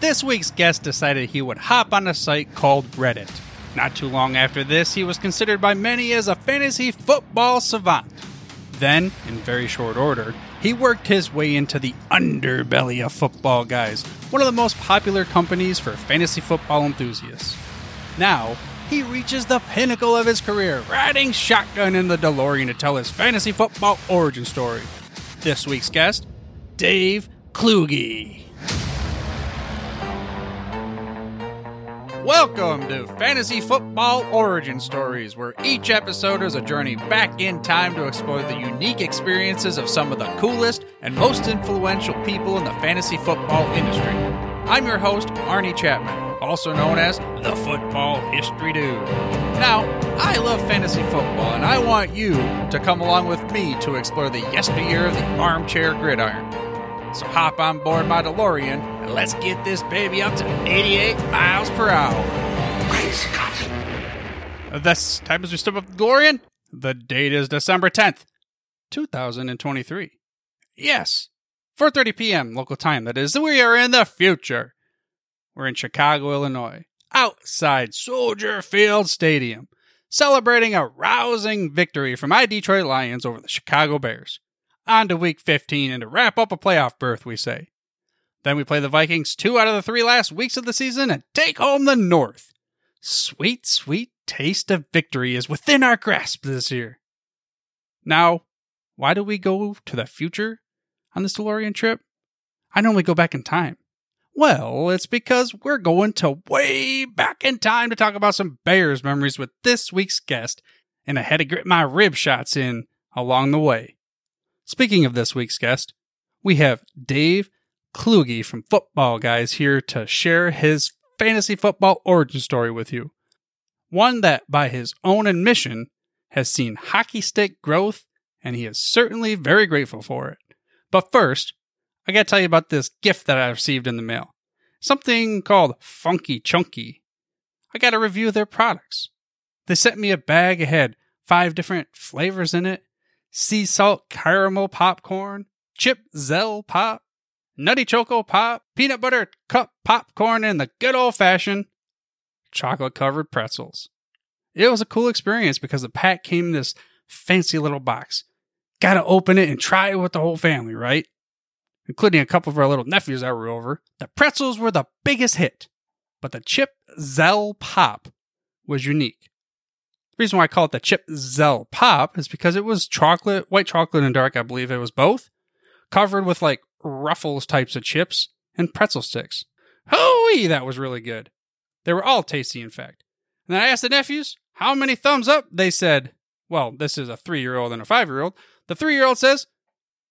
this week's guest decided he would hop on a site called Reddit. Not too long after this, he was considered by many as a fantasy football savant. Then, in very short order, he worked his way into the underbelly of Football Guys, one of the most popular companies for fantasy football enthusiasts. Now, he reaches the pinnacle of his career, riding shotgun in the DeLorean to tell his fantasy football origin story. This week's guest, Dave Kluge. Welcome to Fantasy Football Origin Stories, where each episode is a journey back in time to explore the unique experiences of some of the coolest and most influential people in the fantasy football industry. I'm your host, Arnie Chapman, also known as the Football History Dude. Now, I love fantasy football, and I want you to come along with me to explore the yesteryear of the armchair gridiron. So hop on board my DeLorean and let's get this baby up to 88 miles per hour. Great Scott. This time as we step up the DeLorean, the date is December 10th, 2023. Yes, 4:30 p.m. local time. That is, we are in the future. We're in Chicago, Illinois, outside Soldier Field Stadium, celebrating a rousing victory for my Detroit Lions over the Chicago Bears on to week 15 and to wrap up a playoff berth, we say. Then we play the Vikings two out of the three last weeks of the season and take home the North. Sweet, sweet taste of victory is within our grasp this year. Now, why do we go to the future on this DeLorean trip? I normally go back in time. Well, it's because we're going to way back in time to talk about some Bears memories with this week's guest, and I had to grit my rib shots in along the way. Speaking of this week's guest, we have Dave Kluge from Football Guys here to share his fantasy football origin story with you. One that, by his own admission, has seen hockey stick growth, and he is certainly very grateful for it. But first, I gotta tell you about this gift that I received in the mail. Something called Funky Chunky. I gotta review their products. They sent me a bag ahead, five different flavors in it, sea salt caramel popcorn, chip Zell pop, nutty choco pop, peanut butter cup popcorn, and the good old fashioned chocolate covered pretzels. It was a cool experience because the pack came in this fancy little box. Gotta open it and try it with the whole family, right? Including a couple of our little nephews that were over. The pretzels were the biggest hit, but the chip Zell pop was unique. Reason why I call it the Chip Zell Pop is because it was chocolate, white chocolate and dark, I believe it was both, covered with like ruffles types of chips and pretzel sticks. Hooey, that was really good. They were all tasty, in fact. And then I asked the nephews, how many thumbs up? They said, well, this is a three year old and a five year old. The three year old says,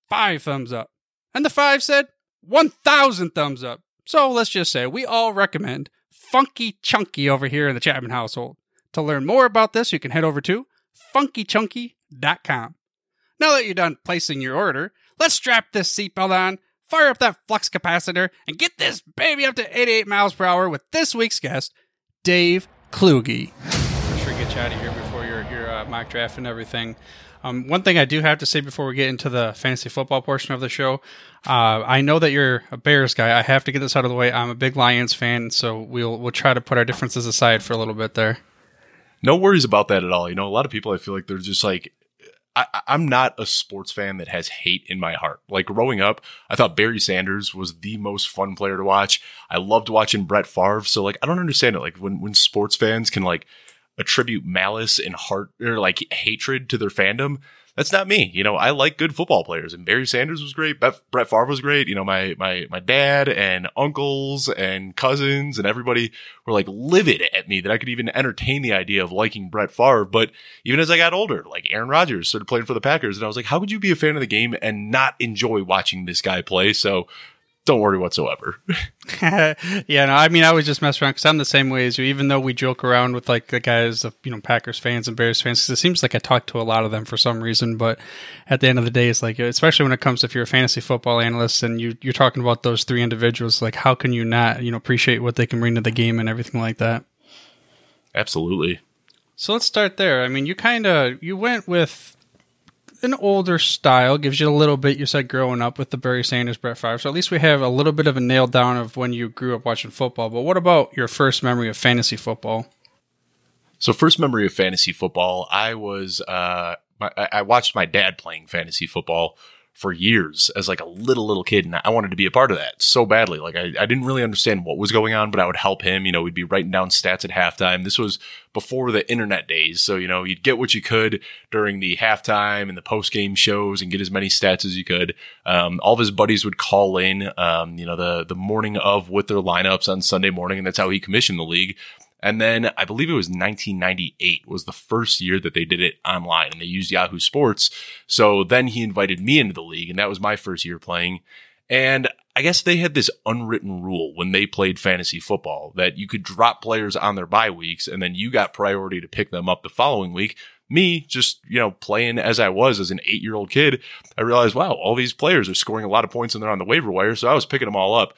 five thumbs up. And the five said, 1,000 thumbs up. So let's just say we all recommend Funky Chunky over here in the Chapman household. To learn more about this, you can head over to funkychunky.com. Now that you're done placing your order, let's strap this seatbelt on, fire up that flux capacitor, and get this baby up to 88 miles per hour with this week's guest, Dave Kluge. I'm sure get you out of here before your, your uh, mock draft and everything. Um, one thing I do have to say before we get into the fantasy football portion of the show, uh, I know that you're a Bears guy. I have to get this out of the way. I'm a big Lions fan, so we'll we'll try to put our differences aside for a little bit there no worries about that at all. You know, a lot of people I feel like they're just like I, I'm not a sports fan that has hate in my heart. Like growing up, I thought Barry Sanders was the most fun player to watch. I loved watching Brett Favre. So like, I don't understand it. Like when, when sports fans can like attribute malice and heart or like hatred to their fandom, that's not me. You know, I like good football players and Barry Sanders was great. Brett Favre was great. You know, my, my, my dad and uncles and cousins and everybody were like livid at me that I could even entertain the idea of liking Brett Favre. But even as I got older, like Aaron Rodgers started playing for the Packers and I was like, how could you be a fan of the game and not enjoy watching this guy play? So don't worry whatsoever. yeah, no, I mean, I was just messing around because I'm the same way as you. Even though we joke around with like the guys of you know Packers fans and Bears fans, because it seems like I talk to a lot of them for some reason. But at the end of the day, it's like, especially when it comes to if you're a fantasy football analyst and you you're talking about those three individuals, like how can you not you know appreciate what they can bring to the game and everything like that? Absolutely. So let's start there. I mean, you kind of you went with an older style. Gives you a little bit. You said growing up with the Barry Sanders, Brett Favre. So at least we have a little bit of a nail down of when you grew up watching football. But what about your first memory of fantasy football? So first memory of fantasy football, I was uh, I watched my dad playing fantasy football for years as like a little little kid and I wanted to be a part of that so badly. Like I, I didn't really understand what was going on, but I would help him. You know, we'd be writing down stats at halftime. This was before the internet days. So, you know, you'd get what you could during the halftime and the post game shows and get as many stats as you could. Um, all of his buddies would call in, um, you know, the, the morning of with their lineups on Sunday morning. And that's how he commissioned the league. And then I believe it was 1998 was the first year that they did it online and they used Yahoo Sports. So then he invited me into the league and that was my first year playing. And I guess they had this unwritten rule when they played fantasy football that you could drop players on their bye weeks and then you got priority to pick them up the following week. Me just, you know, playing as I was as an eight year old kid, I realized, wow, all these players are scoring a lot of points and they're on the waiver wire. So I was picking them all up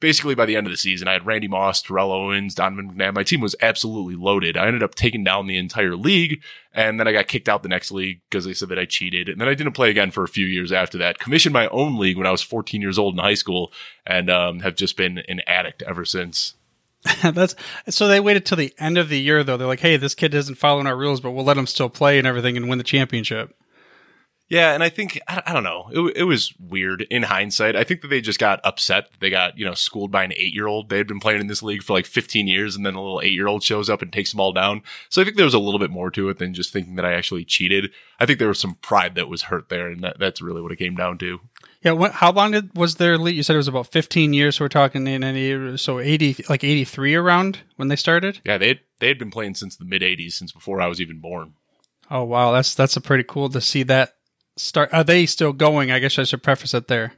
basically by the end of the season, I had Randy Moss, Terrell Owens, Donovan McNabb. My team was absolutely loaded. I ended up taking down the entire league, and then I got kicked out the next league because they said that I cheated. And then I didn't play again for a few years after that. Commissioned my own league when I was 14 years old in high school, and um, have just been an addict ever since. That's so they waited till the end of the year though. They're like, "Hey, this kid isn't following our rules, but we'll let him still play and everything and win the championship." Yeah, and I think I, I don't know. It, it, was weird in hindsight. I think that they just got upset. They got you know schooled by an eight year old. They had been playing in this league for like 15 years, and then a little eight year old shows up and takes them all down. So I think there was a little bit more to it than just thinking that I actually cheated. I think there was some pride that was hurt there, and that, that's really what it came down to. Yeah, what, how long did, was their league? You said it was about 15 years. So we're talking in any so 80 like 83 around when they started. Yeah, they they had been playing since the mid 80s, since before I was even born. Oh wow, that's that's a pretty cool to see that start? Are they still going? I guess I should preface it there.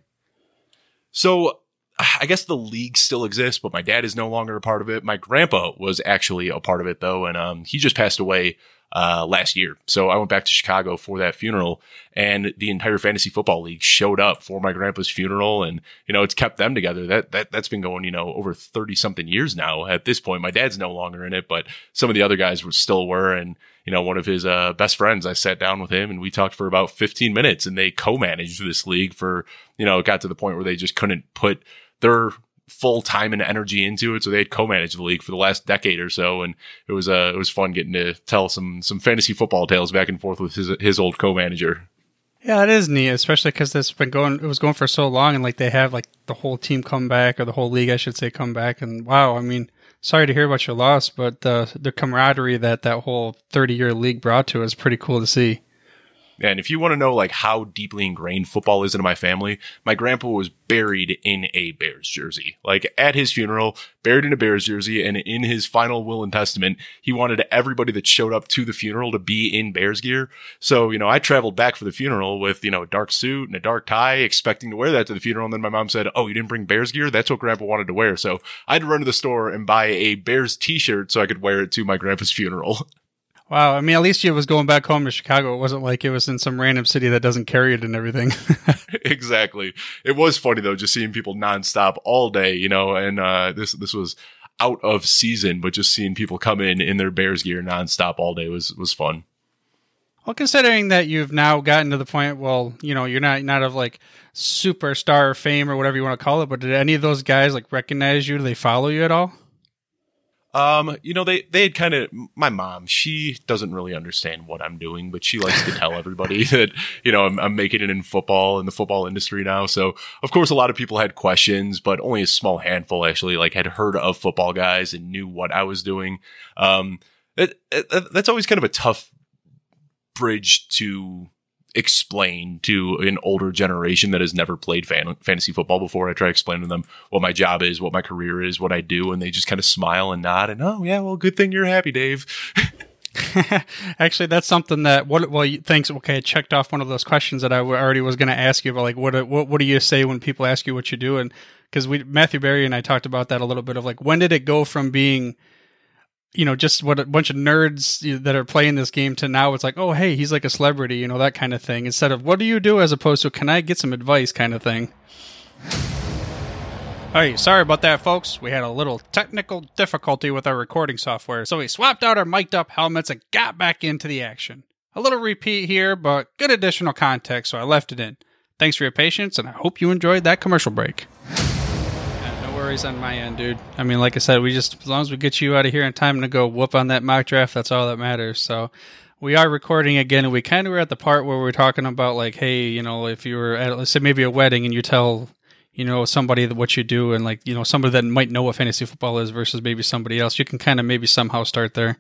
So I guess the league still exists, but my dad is no longer a part of it. My grandpa was actually a part of it though, and um, he just passed away uh, last year. So I went back to Chicago for that funeral, and the entire fantasy football league showed up for my grandpa's funeral, and you know it's kept them together. That that that's been going you know over thirty something years now. At this point, my dad's no longer in it, but some of the other guys were still were, and you know, one of his uh, best friends. I sat down with him and we talked for about 15 minutes and they co-managed this league for, you know, it got to the point where they just couldn't put their full time and energy into it. So they had co-managed the league for the last decade or so. And it was, uh, it was fun getting to tell some, some fantasy football tales back and forth with his, his old co-manager. Yeah, it is neat, especially because it's been going. It was going for so long, and like they have like the whole team come back, or the whole league, I should say, come back. And wow, I mean, sorry to hear about your loss, but the the camaraderie that that whole 30 year league brought to us pretty cool to see. And if you want to know like how deeply ingrained football is into my family, my grandpa was buried in a Bears jersey. Like at his funeral, buried in a Bears jersey, and in his final will and testament, he wanted everybody that showed up to the funeral to be in Bears gear. So, you know, I traveled back for the funeral with, you know, a dark suit and a dark tie, expecting to wear that to the funeral. And then my mom said, Oh, you didn't bring Bears gear? That's what grandpa wanted to wear. So I had to run to the store and buy a Bears t-shirt so I could wear it to my grandpa's funeral. Wow, I mean, at least you was going back home to Chicago. It wasn't like it was in some random city that doesn't carry it and everything. exactly. It was funny though, just seeing people nonstop all day, you know. And uh, this this was out of season, but just seeing people come in in their Bears gear nonstop all day was was fun. Well, considering that you've now gotten to the point, well, you know, you're not not of like superstar fame or whatever you want to call it, but did any of those guys like recognize you? Do they follow you at all? Um, you know, they they had kind of my mom. She doesn't really understand what I'm doing, but she likes to tell everybody that you know I'm, I'm making it in football in the football industry now. So of course, a lot of people had questions, but only a small handful actually like had heard of football guys and knew what I was doing. Um, it, it, that's always kind of a tough bridge to explain to an older generation that has never played fan- fantasy football before. I try to explain to them what my job is, what my career is, what I do, and they just kind of smile and nod and oh yeah, well, good thing you're happy, Dave. Actually, that's something that what well thanks. Okay, I checked off one of those questions that I already was going to ask you about. Like, what what what do you say when people ask you what you do? And because we Matthew Berry and I talked about that a little bit of like when did it go from being you know, just what a bunch of nerds that are playing this game to now it's like, oh, hey, he's like a celebrity, you know, that kind of thing. Instead of what do you do as opposed to can I get some advice kind of thing. Right, sorry about that, folks. We had a little technical difficulty with our recording software, so we swapped out our mic'd up helmets and got back into the action. A little repeat here, but good additional context, so I left it in. Thanks for your patience, and I hope you enjoyed that commercial break worries on my end, dude. I mean, like I said, we just as long as we get you out of here in time to go whoop on that mock draft, that's all that matters. So we are recording again, and we kind of were at the part where we're talking about like, hey, you know, if you were at let's say maybe a wedding and you tell you know somebody what you do, and like you know somebody that might know what fantasy football is versus maybe somebody else, you can kind of maybe somehow start there.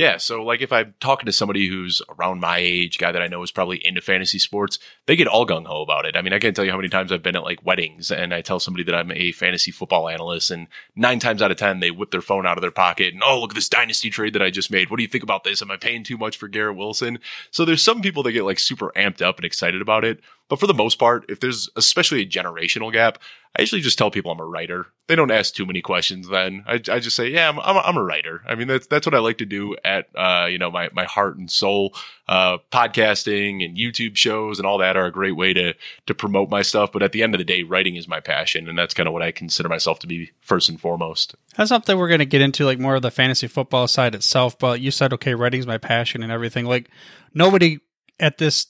Yeah, so like if I'm talking to somebody who's around my age, guy that I know is probably into fantasy sports, they get all gung ho about it. I mean, I can't tell you how many times I've been at like weddings and I tell somebody that I'm a fantasy football analyst, and nine times out of ten they whip their phone out of their pocket and oh look at this dynasty trade that I just made. What do you think about this? Am I paying too much for Garrett Wilson? So there's some people that get like super amped up and excited about it. But for the most part, if there's especially a generational gap, I usually just tell people I'm a writer. They don't ask too many questions. Then I, I just say, yeah, I'm, I'm, a, I'm, a writer. I mean, that's that's what I like to do at uh, you know my my heart and soul. Uh, podcasting and YouTube shows and all that are a great way to to promote my stuff. But at the end of the day, writing is my passion, and that's kind of what I consider myself to be first and foremost. That's something we're going to get into, like more of the fantasy football side itself. But you said, okay, writing's my passion and everything. Like nobody at this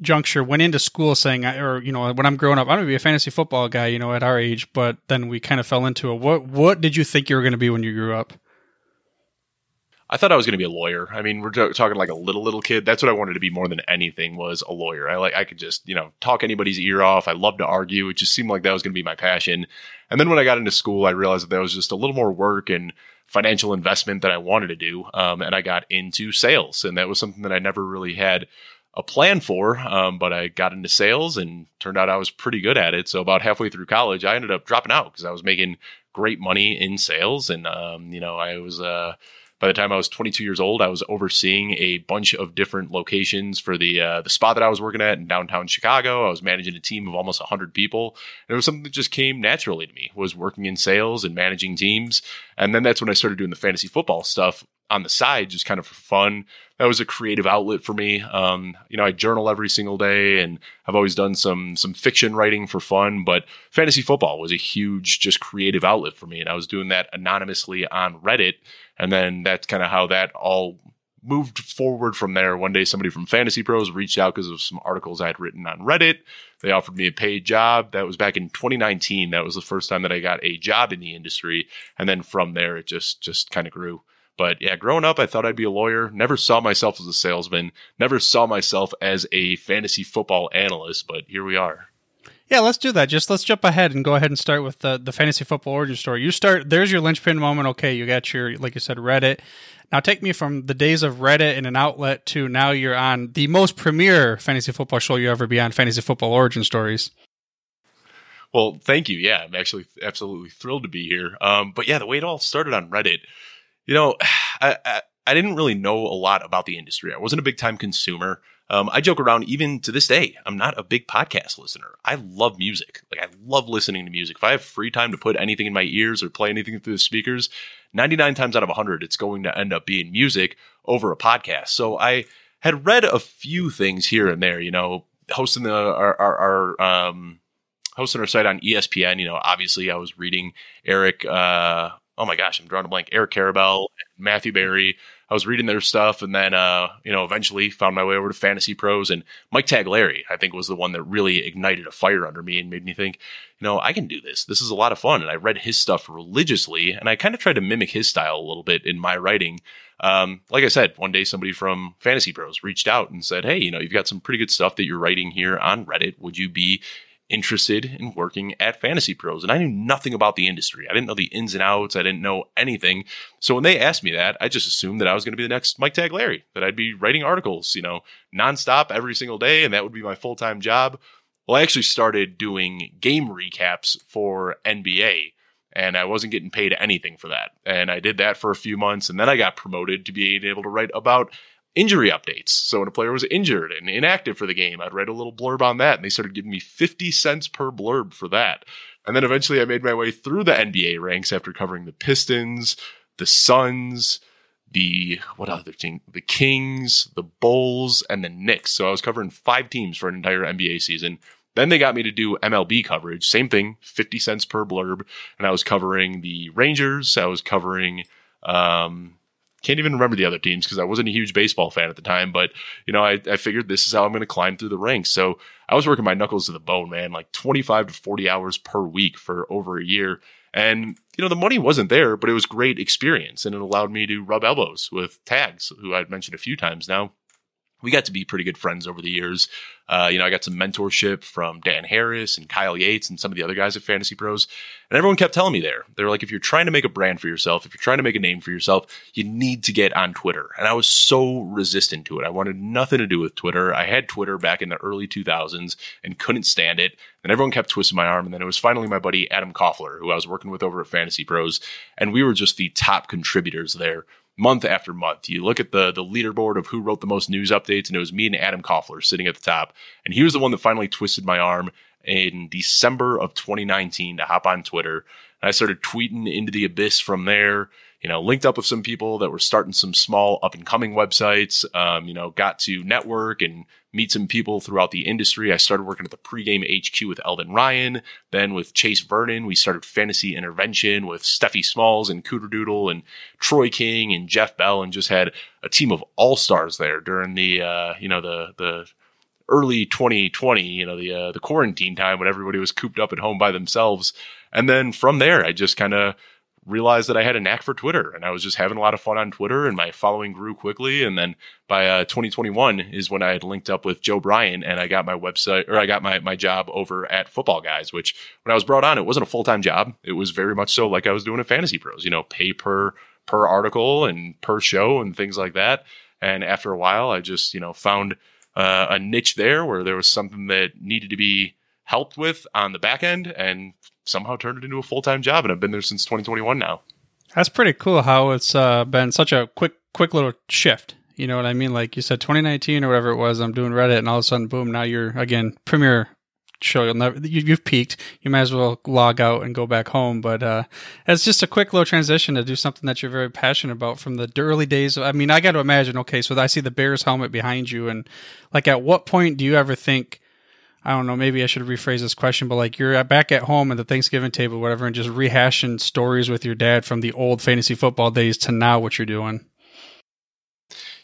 juncture went into school saying, or you know, when I'm growing up, I'm gonna be a fantasy football guy, you know, at our age. But then we kind of fell into it. What What did you think you were to be when you grew up? I thought I was going to be a lawyer. I mean, we're talking like a little little kid. That's what I wanted to be more than anything was a lawyer. I like I could just you know talk anybody's ear off. I love to argue. It just seemed like that was going to be my passion. And then when I got into school, I realized that that was just a little more work and financial investment that I wanted to do. Um, and I got into sales, and that was something that I never really had a plan for, um, but I got into sales and turned out I was pretty good at it. So about halfway through college, I ended up dropping out because I was making great money in sales, and um, you know, I was. Uh, by the time I was 22 years old, I was overseeing a bunch of different locations for the uh, the spot that I was working at in downtown Chicago. I was managing a team of almost 100 people. And it was something that just came naturally to me. Was working in sales and managing teams, and then that's when I started doing the fantasy football stuff on the side, just kind of for fun. That was a creative outlet for me. Um, you know, I journal every single day, and I've always done some some fiction writing for fun. But fantasy football was a huge, just creative outlet for me, and I was doing that anonymously on Reddit. And then that's kind of how that all moved forward from there. One day, somebody from Fantasy Pros reached out because of some articles I had written on Reddit. They offered me a paid job. That was back in 2019. That was the first time that I got a job in the industry, and then from there, it just just kind of grew. But yeah, growing up, I thought I'd be a lawyer. Never saw myself as a salesman. Never saw myself as a fantasy football analyst. But here we are. Yeah, let's do that. Just let's jump ahead and go ahead and start with the the fantasy football origin story. You start. There's your linchpin moment. Okay, you got your like you said Reddit. Now take me from the days of Reddit and an outlet to now you're on the most premier fantasy football show you ever be on, Fantasy Football Origin Stories. Well, thank you. Yeah, I'm actually absolutely thrilled to be here. Um, but yeah, the way it all started on Reddit you know, I, I, I didn't really know a lot about the industry. I wasn't a big time consumer. Um, I joke around even to this day. I'm not a big podcast listener. I love music. Like I love listening to music. If I have free time to put anything in my ears or play anything through the speakers, 99 times out of 100, it's going to end up being music over a podcast. So I had read a few things here and there. You know, hosting the our our, our um, hosting our site on ESPN. You know, obviously I was reading Eric uh, oh my gosh, I'm drawing a blank. Eric Karabell, Matthew Berry. I was reading their stuff, and then uh, you know eventually found my way over to Fantasy Pros, and Mike Tagliere I think was the one that really ignited a fire under me and made me think, you know, I can do this. This is a lot of fun, and I read his stuff religiously, and I kind of tried to mimic his style a little bit in my writing. Um, like I said, one day somebody from Fantasy Pros reached out and said, "Hey, you know, you've got some pretty good stuff that you're writing here on Reddit. Would you be interested in working at Fantasy Pros. And I knew nothing about the industry. I didn't know the ins and outs. I didn't know anything. So when they asked me that, I just assumed that I was going to be the next Mike Tagliere, that I'd be writing articles, you know, nonstop every single day, and that would be my full time job. Well, I actually started doing game recaps for NBA and I wasn't getting paid anything for that. And I did that for a few months, and then I got promoted to be able to write about injury updates. So when a player was injured and inactive for the game, I'd write a little blurb on that, and they started giving me 50 cents per blurb for that. And then eventually I made my way through the NBA ranks after covering the Pistons, the Suns, the what other team? The Kings, the Bulls, and the Knicks. So I was covering five teams for an entire NBA season. Then they got me to do MLB coverage. Same thing, 50 cents per blurb. And I was covering the Rangers. I was covering um, can't even remember the other teams because I wasn't a huge baseball fan at the time. But you know, I, I figured this is how I'm going to climb through the ranks. So I was working my knuckles to the bone, man, like 25 to 40 hours per week for over a year. And you know, the money wasn't there, but it was great experience, and it allowed me to rub elbows with Tags, who I've mentioned a few times now we got to be pretty good friends over the years. Uh, you know, I got some mentorship from Dan Harris and Kyle Yates and some of the other guys at Fantasy Pros. And everyone kept telling me there, they're like, if you're trying to make a brand for yourself, if you're trying to make a name for yourself, you need to get on Twitter. And I was so resistant to it. I wanted nothing to do with Twitter. I had Twitter back in the early 2000s and couldn't stand it. And everyone kept twisting my arm. And then it was finally my buddy Adam Koffler, who I was working with over at Fantasy Pros. And we were just the top contributors there month after month. You look at the the leaderboard of who wrote the most news updates, and it was me and Adam Koffler sitting at the top. And he was the one that finally twisted my arm in December of 2019 to hop on Twitter. And I started tweeting into the abyss from there. You know, linked up with some people that were starting some small up and coming websites. Um, you know, got to network and meet some people throughout the industry. I started working at the pregame HQ with Eldon Ryan, then with Chase Vernon. We started fantasy intervention with Steffi Smalls and Cooter Doodle and Troy King and Jeff Bell, and just had a team of all stars there during the uh, you know the the early 2020, you know the uh, the quarantine time when everybody was cooped up at home by themselves. And then from there, I just kind of realized that I had a knack for Twitter and I was just having a lot of fun on Twitter and my following grew quickly. And then by uh, 2021 is when I had linked up with Joe Bryan and I got my website or I got my, my job over at Football Guys, which when I was brought on, it wasn't a full time job. It was very much so like I was doing a Fantasy Pros, you know, pay per per article and per show and things like that. And after a while, I just you know found uh, a niche there where there was something that needed to be helped with on the back end and somehow turned it into a full time job, and I've been there since 2021 now. That's pretty cool. How it's uh, been such a quick, quick little shift. You know what I mean? Like you said, 2019 or whatever it was. I'm doing Reddit, and all of a sudden, boom! Now you're again premier show. You'll never you, have peaked. You might as well log out and go back home. But uh, it's just a quick little transition to do something that you're very passionate about from the early days. Of, I mean, I got to imagine. Okay, so I see the Bears helmet behind you, and like, at what point do you ever think? I don't know, maybe I should rephrase this question, but like you're back at home at the Thanksgiving table, whatever, and just rehashing stories with your dad from the old fantasy football days to now what you're doing.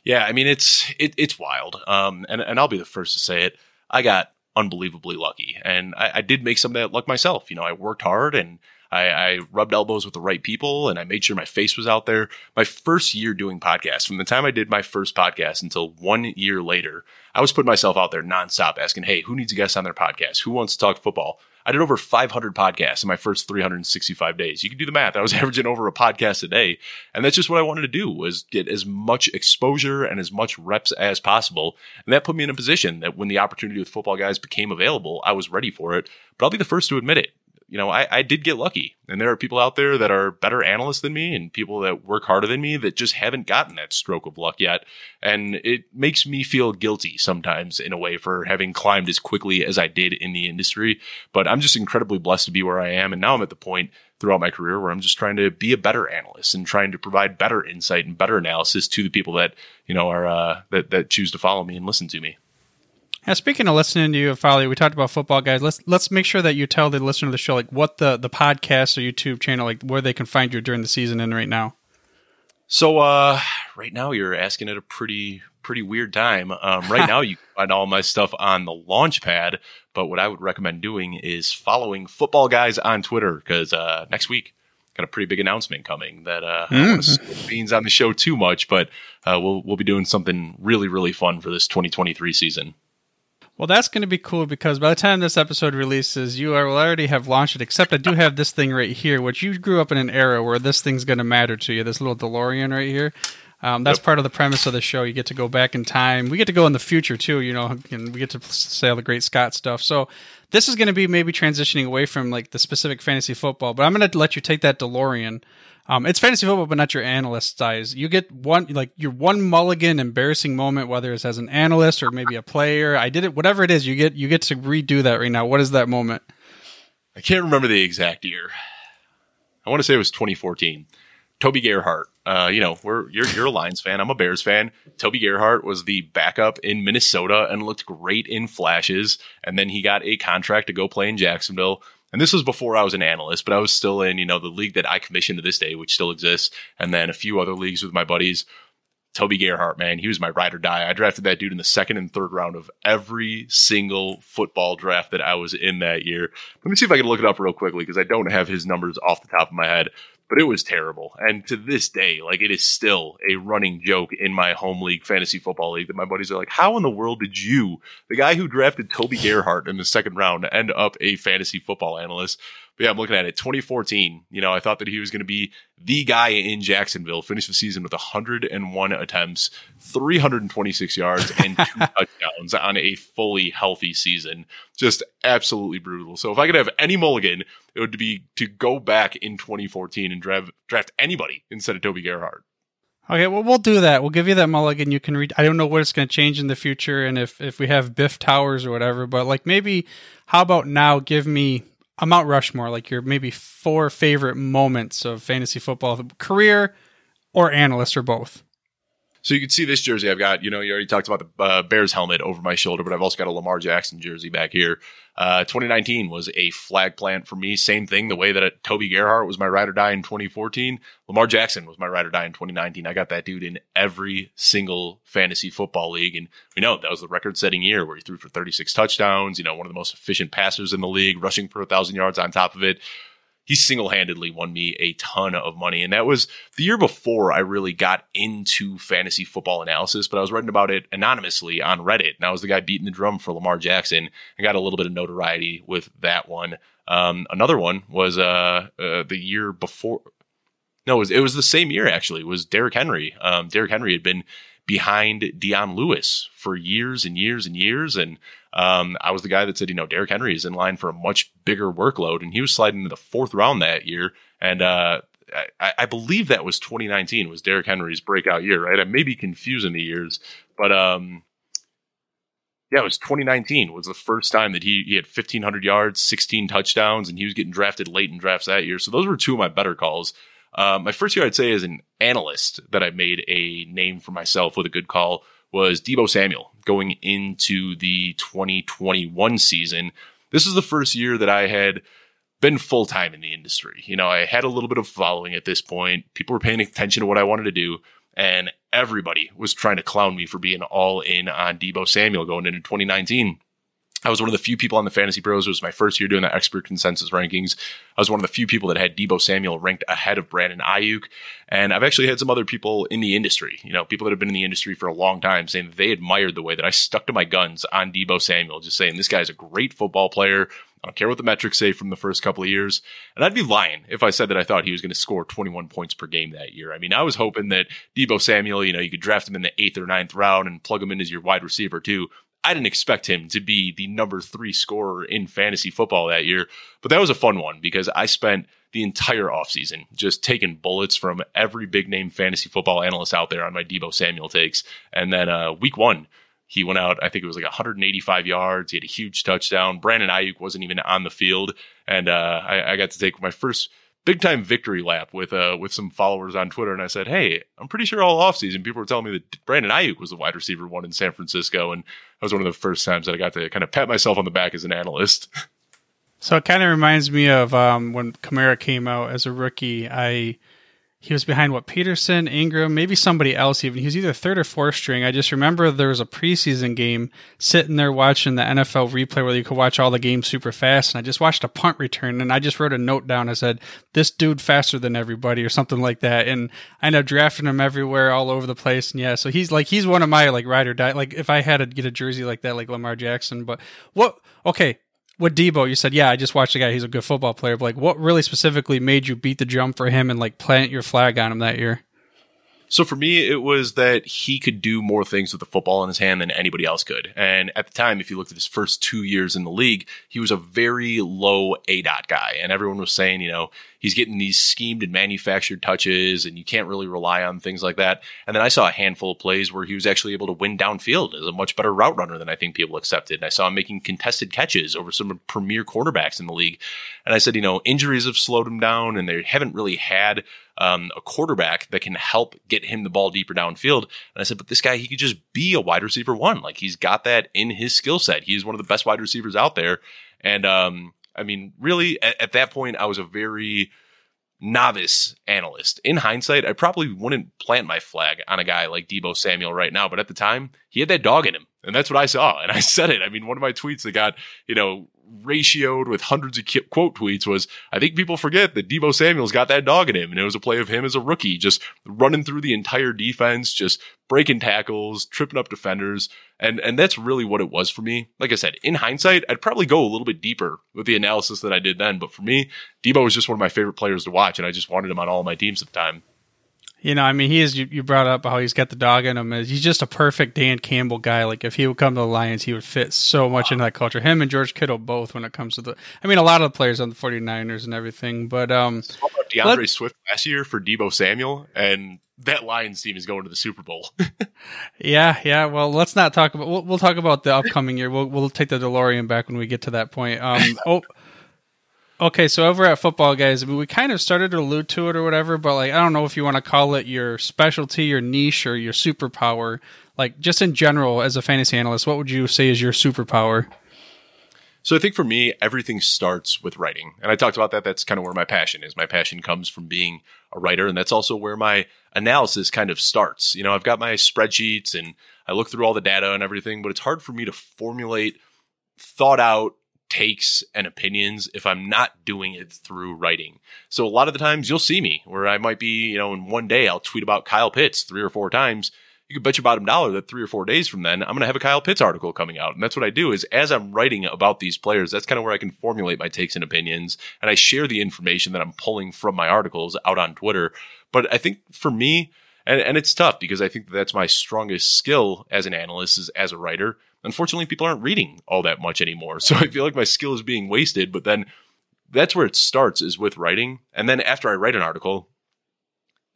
Yeah, I mean it's it, it's wild, um, and and I'll be the first to say it. I got unbelievably lucky, and I, I did make some of that luck myself. You know, I worked hard and I, I, rubbed elbows with the right people and I made sure my face was out there. My first year doing podcasts, from the time I did my first podcast until one year later, I was putting myself out there nonstop asking, Hey, who needs a guest on their podcast? Who wants to talk football? I did over 500 podcasts in my first 365 days. You can do the math. I was averaging over a podcast a day. And that's just what I wanted to do was get as much exposure and as much reps as possible. And that put me in a position that when the opportunity with football guys became available, I was ready for it. But I'll be the first to admit it you know, I, I did get lucky. And there are people out there that are better analysts than me and people that work harder than me that just haven't gotten that stroke of luck yet. And it makes me feel guilty sometimes in a way for having climbed as quickly as I did in the industry. But I'm just incredibly blessed to be where I am. And now I'm at the point throughout my career where I'm just trying to be a better analyst and trying to provide better insight and better analysis to the people that, you know, are, uh, that, that choose to follow me and listen to me. Yeah, speaking of listening to you, Folly, we talked about football, guys. Let's let's make sure that you tell the listener of the show like what the the podcast or YouTube channel like where they can find you during the season and right now. So uh, right now you're asking at a pretty pretty weird time. Um, right now you find all my stuff on the launch pad, but what I would recommend doing is following football guys on Twitter because uh, next week got a pretty big announcement coming that uh, I don't want to spill beans on the show too much, but uh, we'll we'll be doing something really really fun for this 2023 season. Well, that's going to be cool because by the time this episode releases, you will already have launched it. Except I do have this thing right here, which you grew up in an era where this thing's going to matter to you. This little DeLorean right here. Um, that's Yep. part of the premise of the show. You get to go back in time. We get to go in the future too, you know, and we get to say all the great Scott stuff. So this is going to be maybe transitioning away from like the specific fantasy football, but I'm going to let you take that DeLorean. Um, it's fantasy football, but not your analyst size. You get one, like your one mulligan embarrassing moment, whether it's as an analyst or maybe a player. I did it, whatever it is. You get you get to redo that right now. What is that moment? I can't remember the exact year. I want to say it was 2014. Toby Gerhart. Uh, you know, we're you're you're a Lions fan. I'm a Bears fan. Toby Gerhart was the backup in Minnesota and looked great in flashes. And then he got a contract to go play in Jacksonville. And this was before I was an analyst, but I was still in, you know, the league that I commissioned to this day, which still exists, and then a few other leagues with my buddies. Toby Gerhart, man, he was my ride or die. I drafted that dude in the second and third round of every single football draft that I was in that year. Let me see if I can look it up real quickly because I don't have his numbers off the top of my head, but it was terrible. And to this day, like it is still a running joke in my home league, fantasy football league, that my buddies are like, how in the world did you, the guy who drafted Toby Gerhart in the second round, end up a fantasy football analyst? But yeah, I'm looking at it. 2014. You know, I thought that he was going to be the guy in Jacksonville. Finished the season with 101 attempts, 326 yards, and two touchdowns on a fully healthy season. Just absolutely brutal. So if I could have any mulligan, it would be to go back in 2014 and draft draft anybody instead of Toby Gerhart. Okay, well, we'll do that. We'll give you that mulligan. You can read. I don't know what it's going to change in the future, and if if we have Biff Towers or whatever, but like maybe, how about now? Give me a Mount Rushmore, like your maybe four favorite moments of fantasy football career, or analyst, or both. So you can see this jersey I've got. You know, you already talked about the uh, Bears helmet over my shoulder, but I've also got a Lamar Jackson jersey back here. Uh, 2019 was a flag plant for me. Same thing, the way that Toby Gerhart was my ride or die in 2014. Lamar Jackson was my ride or die in 2019. I got that dude in every single fantasy football league, and we know that was the record-setting year where he threw for 36 touchdowns. You know, one of the most efficient passers in the league, rushing for a thousand yards on top of it he single-handedly won me a ton of money. And that was the year before i really got into fantasy football analysis but i was writing about it anonymously on reddit. And i was the guy beating the drum for lamar jackson. And got a little bit of notoriety with that one. Um, another one was uh, uh, the year before no it was, it was the same year actually. It was Derrick henry. Um, Derrick henry had been behind Dion Lewis for years and years and years. And um, I was the guy that said, you know, Derrick Henry is in line for a much bigger workload. And he was sliding into the fourth round that year. And uh, I, I believe that was 2019 was Derrick Henry's breakout year, right? I may be confusing the years, but um, yeah, it was 2019 was the first time that he, he had 1,500 yards, 16 touchdowns, and he was getting drafted late in drafts that year. So those were two of my better calls. Uh, my first year, I'd say, as an analyst, that I made a name for myself with a good call was Deebo Samuel going into the 2021 season. This is the first year that I had been full time in the industry. You know, I had a little bit of following at this point. People were paying attention to what I wanted to do, and everybody was trying to clown me for being all in on Deebo Samuel going into 2019. I was one of the few people on the Fantasy Pros. It was my first year doing the expert consensus rankings. I was one of the few people that had Deebo Samuel ranked ahead of Brandon Aiyuk. And I've actually had some other people in the industry, you know, people that have been in the industry for a long time saying they admired the way that I stuck to my guns on Deebo Samuel, just saying this guy's a great football player. I don't care what the metrics say from the first couple of years. And I'd be lying if I said that I thought he was going to score 21 points per game that year. I mean, I was hoping that Deebo Samuel, you know, you could draft him in the eighth or ninth round and plug him in as your wide receiver too. I didn't expect him to be the number three scorer in fantasy football that year, but that was a fun one because I spent the entire offseason just taking bullets from every big name fantasy football analyst out there on my Deebo Samuel takes. And then uh, week one, he went out, I think it was like 185 yards. He had a huge touchdown. Brandon Aiyuk wasn't even on the field. And uh, I, I got to take my first big time victory lap with uh with some followers on Twitter, and I said, "Hey, I'm pretty sure all offseason people were telling me that Brandon Aiyuk was the wide receiver one in San Francisco, and that was one of the first times that I got to kind of pat myself on the back as an analyst." So it kind of reminds me of um, when Kamara came out as a rookie. I he was behind what Peterson, Ingram, maybe somebody else even. He was either third or fourth string. I just remember there was a preseason game sitting there watching the NFL replay where you could watch all the games super fast. And I just watched a punt return and I just wrote a note down. I said, this dude faster than everybody or something like that. And I ended up drafting him everywhere all over the place. And yeah, so he's like, he's one of my like ride or die. Like if I had to get a jersey like that, like Lamar Jackson, but what, okay with Deebo, you said, yeah, I just watched the guy. He's a good football player. But like, what really specifically made you beat the drum for him and like plant your flag on him that year? So for me, it was that he could do more things with the football in his hand than anybody else could. And at the time, if you looked at his first two years in the league, he was a very low A dot guy. And everyone was saying, you know, he's getting these schemed and manufactured touches and you can't really rely on things like that. And then I saw a handful of plays where he was actually able to win downfield as a much better route runner than I think people accepted. And I saw him making contested catches over some of the premier quarterbacks in the league. And I said, you know, injuries have slowed him down and they haven't really had um, a quarterback that can help get him the ball deeper downfield. And I said, but this guy, he could just be a wide receiver one. Like he's got that in his skill set. He's one of the best wide receivers out there. And um, I mean, really, at, at that point, I was a very novice analyst. In hindsight, I probably wouldn't plant my flag on a guy like Deebo Samuel right now, but at the time, he had that dog in him. And that's what I saw. And I said it. I mean, one of my tweets that got, you know, ratioed with hundreds of quote tweets was, I think people forget that Deebo Samuel's got that dog in him. And it was a play of him as a rookie, just running through the entire defense, just breaking tackles, tripping up defenders. And, and that's really what it was for me. Like I said, in hindsight, I'd probably go a little bit deeper with the analysis that I did then. But for me, Deebo was just one of my favorite players to watch. And I just wanted him on all my teams at the time. You know, I mean, he is. You, you, brought up how he's got the dog in him. He's just a perfect Dan Campbell guy. Like if he would come to the Lions, he would fit so much into that culture. Him and George Kittle both when it comes to the. I mean, a lot of the players on the 49ers and everything. But um, about D'Andre let, Swift last year for Deebo Samuel, and that Lions team is going to the Super Bowl. yeah, yeah. Well, let's not talk about. We'll, we'll talk about the upcoming year. We'll we'll take the DeLorean back when we get to that point. Um, oh. Okay, so over at football guys, I mean, we kind of started to allude to it or whatever, but like I don't know if you want to call it your specialty, your niche, or your superpower. Like just in general, as a fantasy analyst, what would you say is your superpower? So I think for me, everything starts with writing, and I talked about that. That's kind of where my passion is. My passion comes from being a writer, and that's also where my analysis kind of starts. You know, I've got my spreadsheets and I look through all the data and everything, but it's hard for me to formulate thought out takes and opinions if I'm not doing it through writing. So a lot of the times you'll see me where I might be, you know, in one day I'll tweet about Kyle Pitts three or four times. You can bet your bottom dollar that three or four days from then I'm going to have a Kyle Pitts article coming out. And that's what I do is as I'm writing about these players, that's kind of where I can formulate my takes and opinions. And I share the information that I'm pulling from my articles out on Twitter. But I think for me, and, and it's tough because I think that's my strongest skill as an analyst is as a writer unfortunately people aren't reading all that much anymore. So I feel like my skill is being wasted, but then that's where it starts is with writing. And then after I write an article,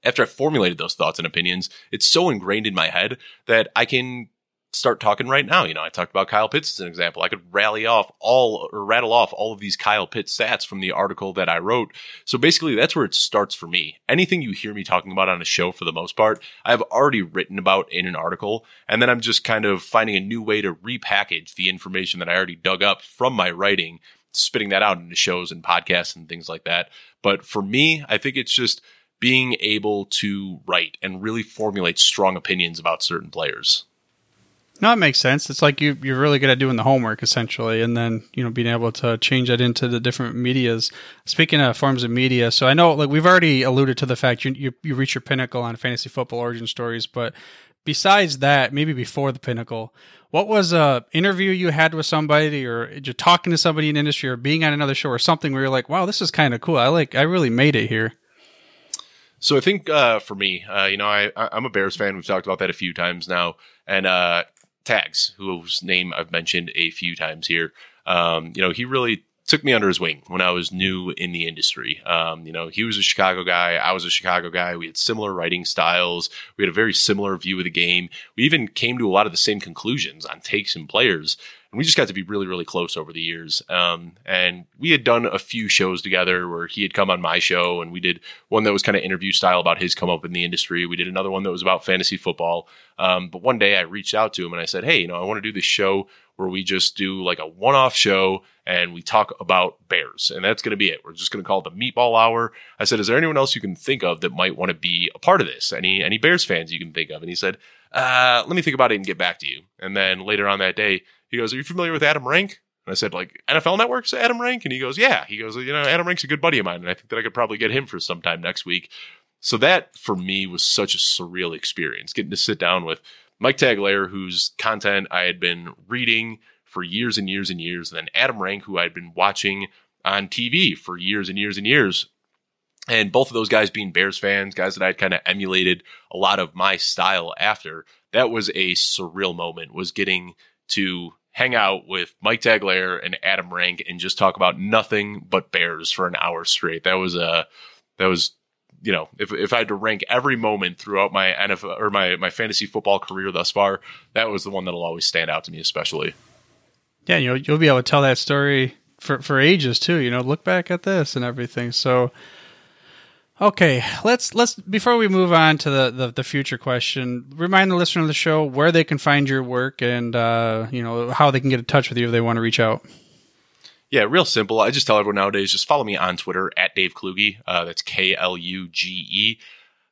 after I've formulated those thoughts and opinions, it's so ingrained in my head that I can start talking right now. You know, I talked about Kyle Pitts as an example. I could rally off all or rattle off all of these Kyle Pitts stats from the article that I wrote. So basically, that's where it starts for me. Anything you hear me talking about on a show, for the most part, I've already written about in an article, and then I'm just kind of finding a new way to repackage the information that I already dug up from my writing, spitting that out into shows and podcasts and things like that. But for me, I think it's just being able to write and really formulate strong opinions about certain players. No, it makes sense. It's like you you're really good at doing the homework essentially, and then you know being able to change that into the different media's. Speaking of forms of media, so I know like we've already alluded to the fact you you, you reach your pinnacle on fantasy football origin stories, but besides that, maybe before the pinnacle, what was a interview you had with somebody, or you're talking to somebody in industry, or being on another show, or something where you're like, wow, this is kind of cool. I like I really made it here. So I think uh, for me, uh, you know, I I'm a Bears fan. We've talked about that a few times now, and uh, Tags, whose name I've mentioned a few times here. Um, you know, he really took me under his wing when I was new in the industry. Um, you know, he was a Chicago guy. I was a Chicago guy. We had similar writing styles. We had a very similar view of the game. We even came to a lot of the same conclusions on takes and players. And we just got to be really, really close over the years. Um, and we had done a few shows together where he had come on my show, and we did one that was kind of interview style about his come up in the industry. We did another one that was about fantasy football. Um, but one day I reached out to him and I said, "Hey, you know, I want to do this show where we just do like a one-off show and we talk about bears, and that's going to be it. We're just going to call it the Meatball Hour." I said, "Is there anyone else you can think of that might want to be a part of this? Any any Bears fans you can think of?" And he said, uh, "Let me think about it and get back to you." And then later on that day he goes, Are you familiar with Adam Rank? And I said, like NFL Network's Adam Rank? And he goes, Yeah. He goes, you know, Adam Rank's a good buddy of mine, and I think that I could probably get him for sometime next week. So that for me was such a surreal experience, getting to sit down with Mike Tagliere, whose content I had been reading for years and years and years, and then Adam Rank, who I had been watching on TV for years and years and years. And both of those guys being Bears fans, guys that I'd kind of emulated a lot of my style after, that was a surreal moment, was getting to hang out with Mike Tagliere and Adam Rank and just talk about nothing but Bears for an hour straight. That was a that was you know if if I had to rank every moment throughout my NFL or my my fantasy football career thus far, that was the one that'll always stand out to me especially. Yeah, you you'll be able to tell that story for for ages too. You know, look back at this and everything. So Okay, let's let's before we move on to the, the, the future question, remind the listener of the show where they can find your work and uh, you know how they can get in touch with you if they want to reach out. Yeah, real simple. I just tell everyone nowadays just follow me on Twitter at Dave Kluge. Uh, that's K L U G E.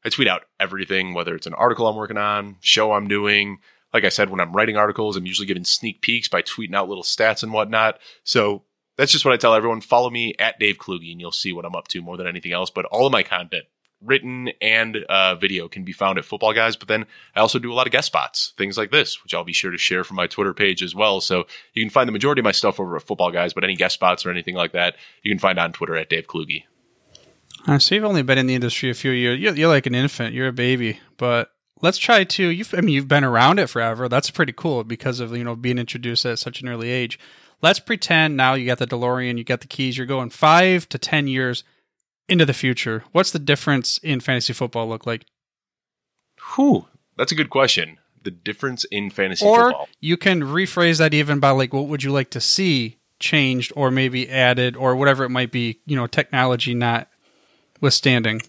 I tweet out everything, whether it's an article I'm working on, show I'm doing. Like I said, when I'm writing articles, I'm usually giving sneak peeks by tweeting out little stats and whatnot. So that's just what I tell everyone. Follow me at Dave Kluge and you'll see what I'm up to more than anything else. But all of my content, written and uh, video, can be found at Football Guys. But then I also do a lot of guest spots, things like this, which I'll be sure to share from my Twitter page as well. So you can find the majority of my stuff over at Football Guys, but any guest spots or anything like that, you can find on Twitter at Dave Kluge. Uh, so you've only been in the industry a few years. You're, you're like an infant. You're a baby, but let's try to. You've, I mean, you've been around it forever. That's pretty cool because of you know being introduced at such an early age let's pretend now you got the DeLorean, you got the keys, you're going five to 10 years into the future. What's the difference in fantasy football look like? Whew, that's a good question. The difference in fantasy or football. you can rephrase that even by like, what would you like to see changed or maybe added or whatever it might be, you know, technology not withstanding?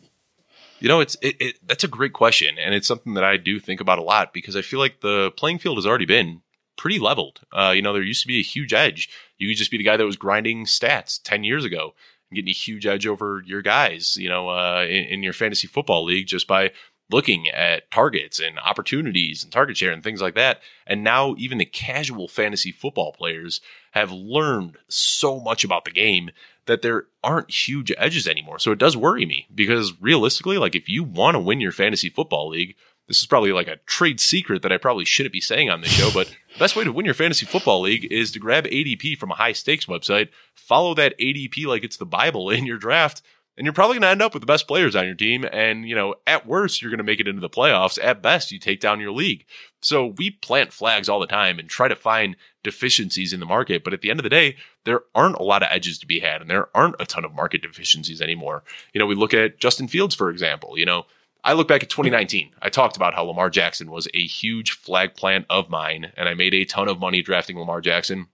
You know, it's it, it, that's a great question, and it's something that I do think about a lot because I feel like the playing field has already been pretty leveled. Uh, you know, there used to be a huge edge. You could just be the guy that was grinding stats 10 years ago getting a huge edge over your guys, you know, uh, in, in, your fantasy football league just by looking at targets and opportunities and target share and things like that. And now even the casual fantasy football players have learned so much about the game that there aren't huge edges anymore. So it does worry me because realistically, like if you want to win your fantasy football league, this is probably like a trade secret that I probably shouldn't be saying on this show, but the best way to win your fantasy football league is to grab ADP from a high stakes website, follow that ADP like it's the Bible in your draft, and you're probably going to end up with the best players on your team. And, you know, at worst, you're going to make it into the playoffs. At best, you take down your league. So we plant flags all the time and try to find deficiencies in the market. But at the end of the day, there aren't a lot of edges to be had, and there aren't a ton of market deficiencies anymore. You know, we look at Justin Fields, for example, you know, I look back at 2019. I talked about how Lamar Jackson was a huge flag plant of mine, and I made a ton of money drafting Lamar Jackson.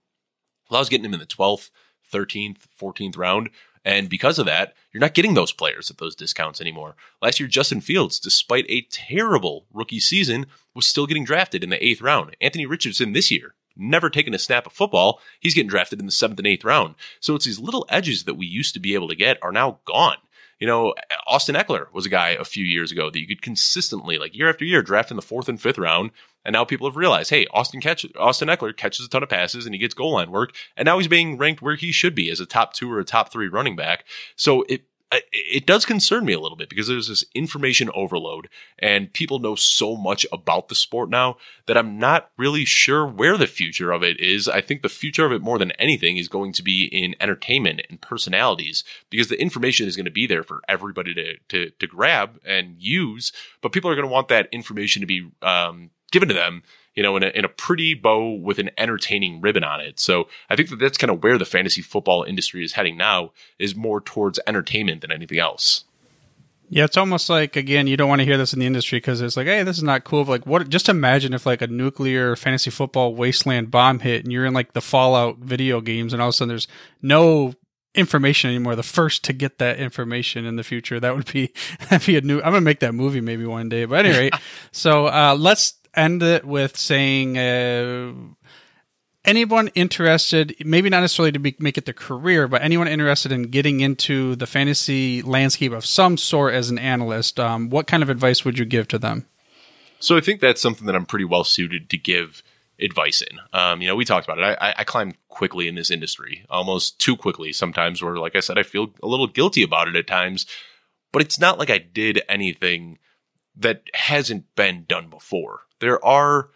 Well, I was getting him in the 12th, 13th, 14th round. And because of that, you're not getting those players at those discounts anymore. Last year, Justin Fields, despite a terrible rookie season, was still getting drafted in the eighth round. Anthony Richardson this year, never taken a snap of football, he's getting drafted in the seventh and eighth round. So it's these little edges that we used to be able to get are now gone. You know, Austin Ekeler was a guy a few years ago that you could consistently, like year after year, draft in the fourth and fifth round. And now people have realized, hey, Austin catch Austin Ekeler catches a ton of passes and he gets goal line work, and now he's being ranked where he should be as a top two or a top three running back. So it it does concern me a little bit because there's this information overload and people know so much about the sport now that I'm not really sure where the future of it is. I think the future of it more than anything is going to be in entertainment and personalities because the information is going to be there for everybody to, to, to grab and use, but people are going to want that information to be um, given to them you know, in a, in a pretty bow with an entertaining ribbon on it. So I think that that's kind of where the fantasy football industry is heading now is more towards entertainment than anything else. Yeah, it's almost like again, you don't want to hear this in the industry because it's like, hey, this is not cool. But like, what? Just imagine if like a nuclear fantasy football wasteland bomb hit, and you're in like the Fallout video games, and all of a sudden there's no information anymore. The first to get that information in the future, that would be that'd be a new. I'm gonna make that movie maybe one day. But anyway, so uh, let's end it with saying. Uh, anyone interested, maybe not necessarily to be, make it their career, but anyone interested in getting into the fantasy landscape of some sort as an analyst, um, what kind of advice would you give to them? So I think that's something that I'm pretty well suited to give advice in. Um, you know, we talked about it. I, I climbed quickly in this industry, almost too quickly sometimes, where, like I said, I feel a little guilty about it at times, but it's not like I did anything that hasn't been done before. There are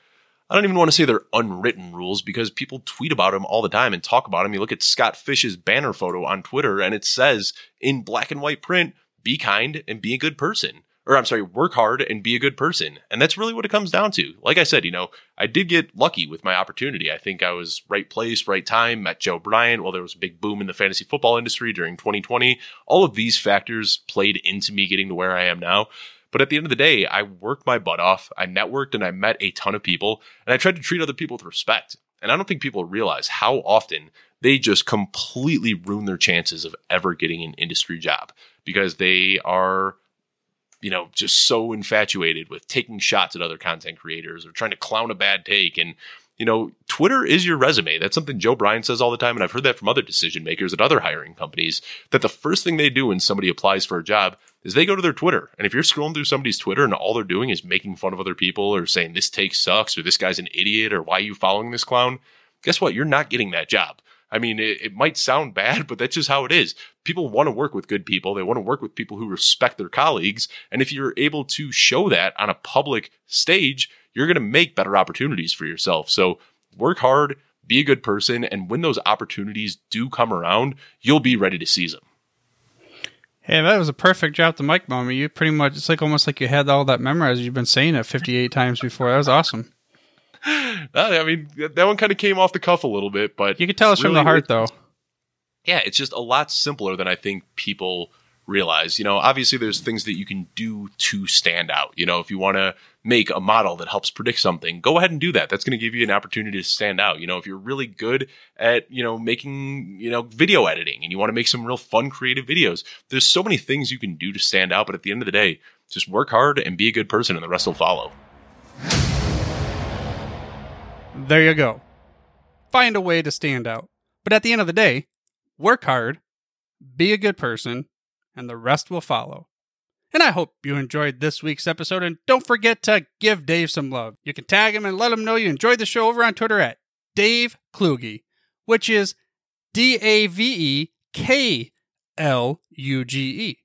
I don't even want to say they're unwritten rules because people tweet about them all the time and talk about them. You look at Scott Fish's banner photo on Twitter and it says in black and white print, be kind and be a good person. Or I'm sorry, work hard and be a good person. And that's really what it comes down to. Like I said, you know, I did get lucky with my opportunity. I think I was right place, right time, met Joe Bryant while there was a big boom in the fantasy football industry during 2020. All of these factors played into me getting to where I am now. But at the end of the day, I worked my butt off. I networked and I met a ton of people and I tried to treat other people with respect. And I don't think people realize how often they just completely ruin their chances of ever getting an industry job because they are, you know, just so infatuated with taking shots at other content creators or trying to clown a bad take. And, you know, Twitter is your resume. That's something Joe Bryant says all the time. And I've heard that from other decision makers at other hiring companies that the first thing they do when somebody applies for a job is they go to their Twitter. And if you're scrolling through somebody's Twitter and all they're doing is making fun of other people or saying this take sucks or this guy's an idiot or why are you following this clown, guess what? You're not getting that job. I mean, it, it might sound bad, but that's just how it is. People want to work with good people. They want to work with people who respect their colleagues. And if you're able to show that on a public stage, you're going to make better opportunities for yourself. So work hard, be a good person. And when those opportunities do come around, you'll be ready to seize them. Hey, that was a perfect drop the mic moment. You pretty much, it's like almost like you had all that memorized. You've been saying it 58 times before. That was awesome. I mean, that one kind of came off the cuff a little bit, but you can tell us really, from the heart, though. Yeah, it's just a lot simpler than I think people realize. You know, obviously there's things that you can do to stand out. You know, if you want to make a model that helps predict something, go ahead and do that. That's going to give you an opportunity to stand out. You know, if you're really good at, you know, making, you know, video editing and you want to make some real fun creative videos, there's so many things you can do to stand out, but at the end of the day, just work hard and be a good person and the rest will follow. There you go. Find a way to stand out. But at the end of the day, work hard, be a good person, and the rest will follow. And I hope you enjoyed this week's episode. And don't forget to give Dave some love. You can tag him and let him know you enjoyed the show over on Twitter at Dave Kluge, which is D A V E K L U G E.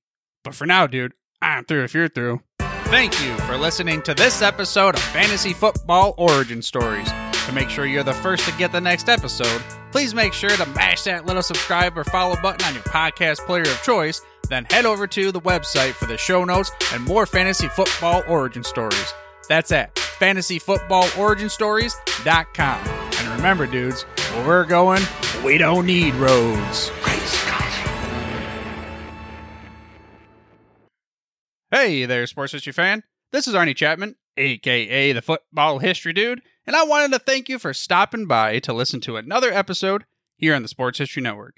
But for now, dude, I'm through if you're through. Thank you for listening to this episode of Fantasy Football Origin Stories. To make sure you're the first to get the next episode, please make sure to mash that little subscribe or follow button on your podcast player of choice then head over to the website for the show notes and more fantasy football origin stories. That's at fantasyfootballoriginstories.com. And remember, dudes, where we're going, we don't need roads. Hey there, sports history fan. This is Arnie Chapman, aka the Football History Dude, and I wanted to thank you for stopping by to listen to another episode here on the Sports History Network.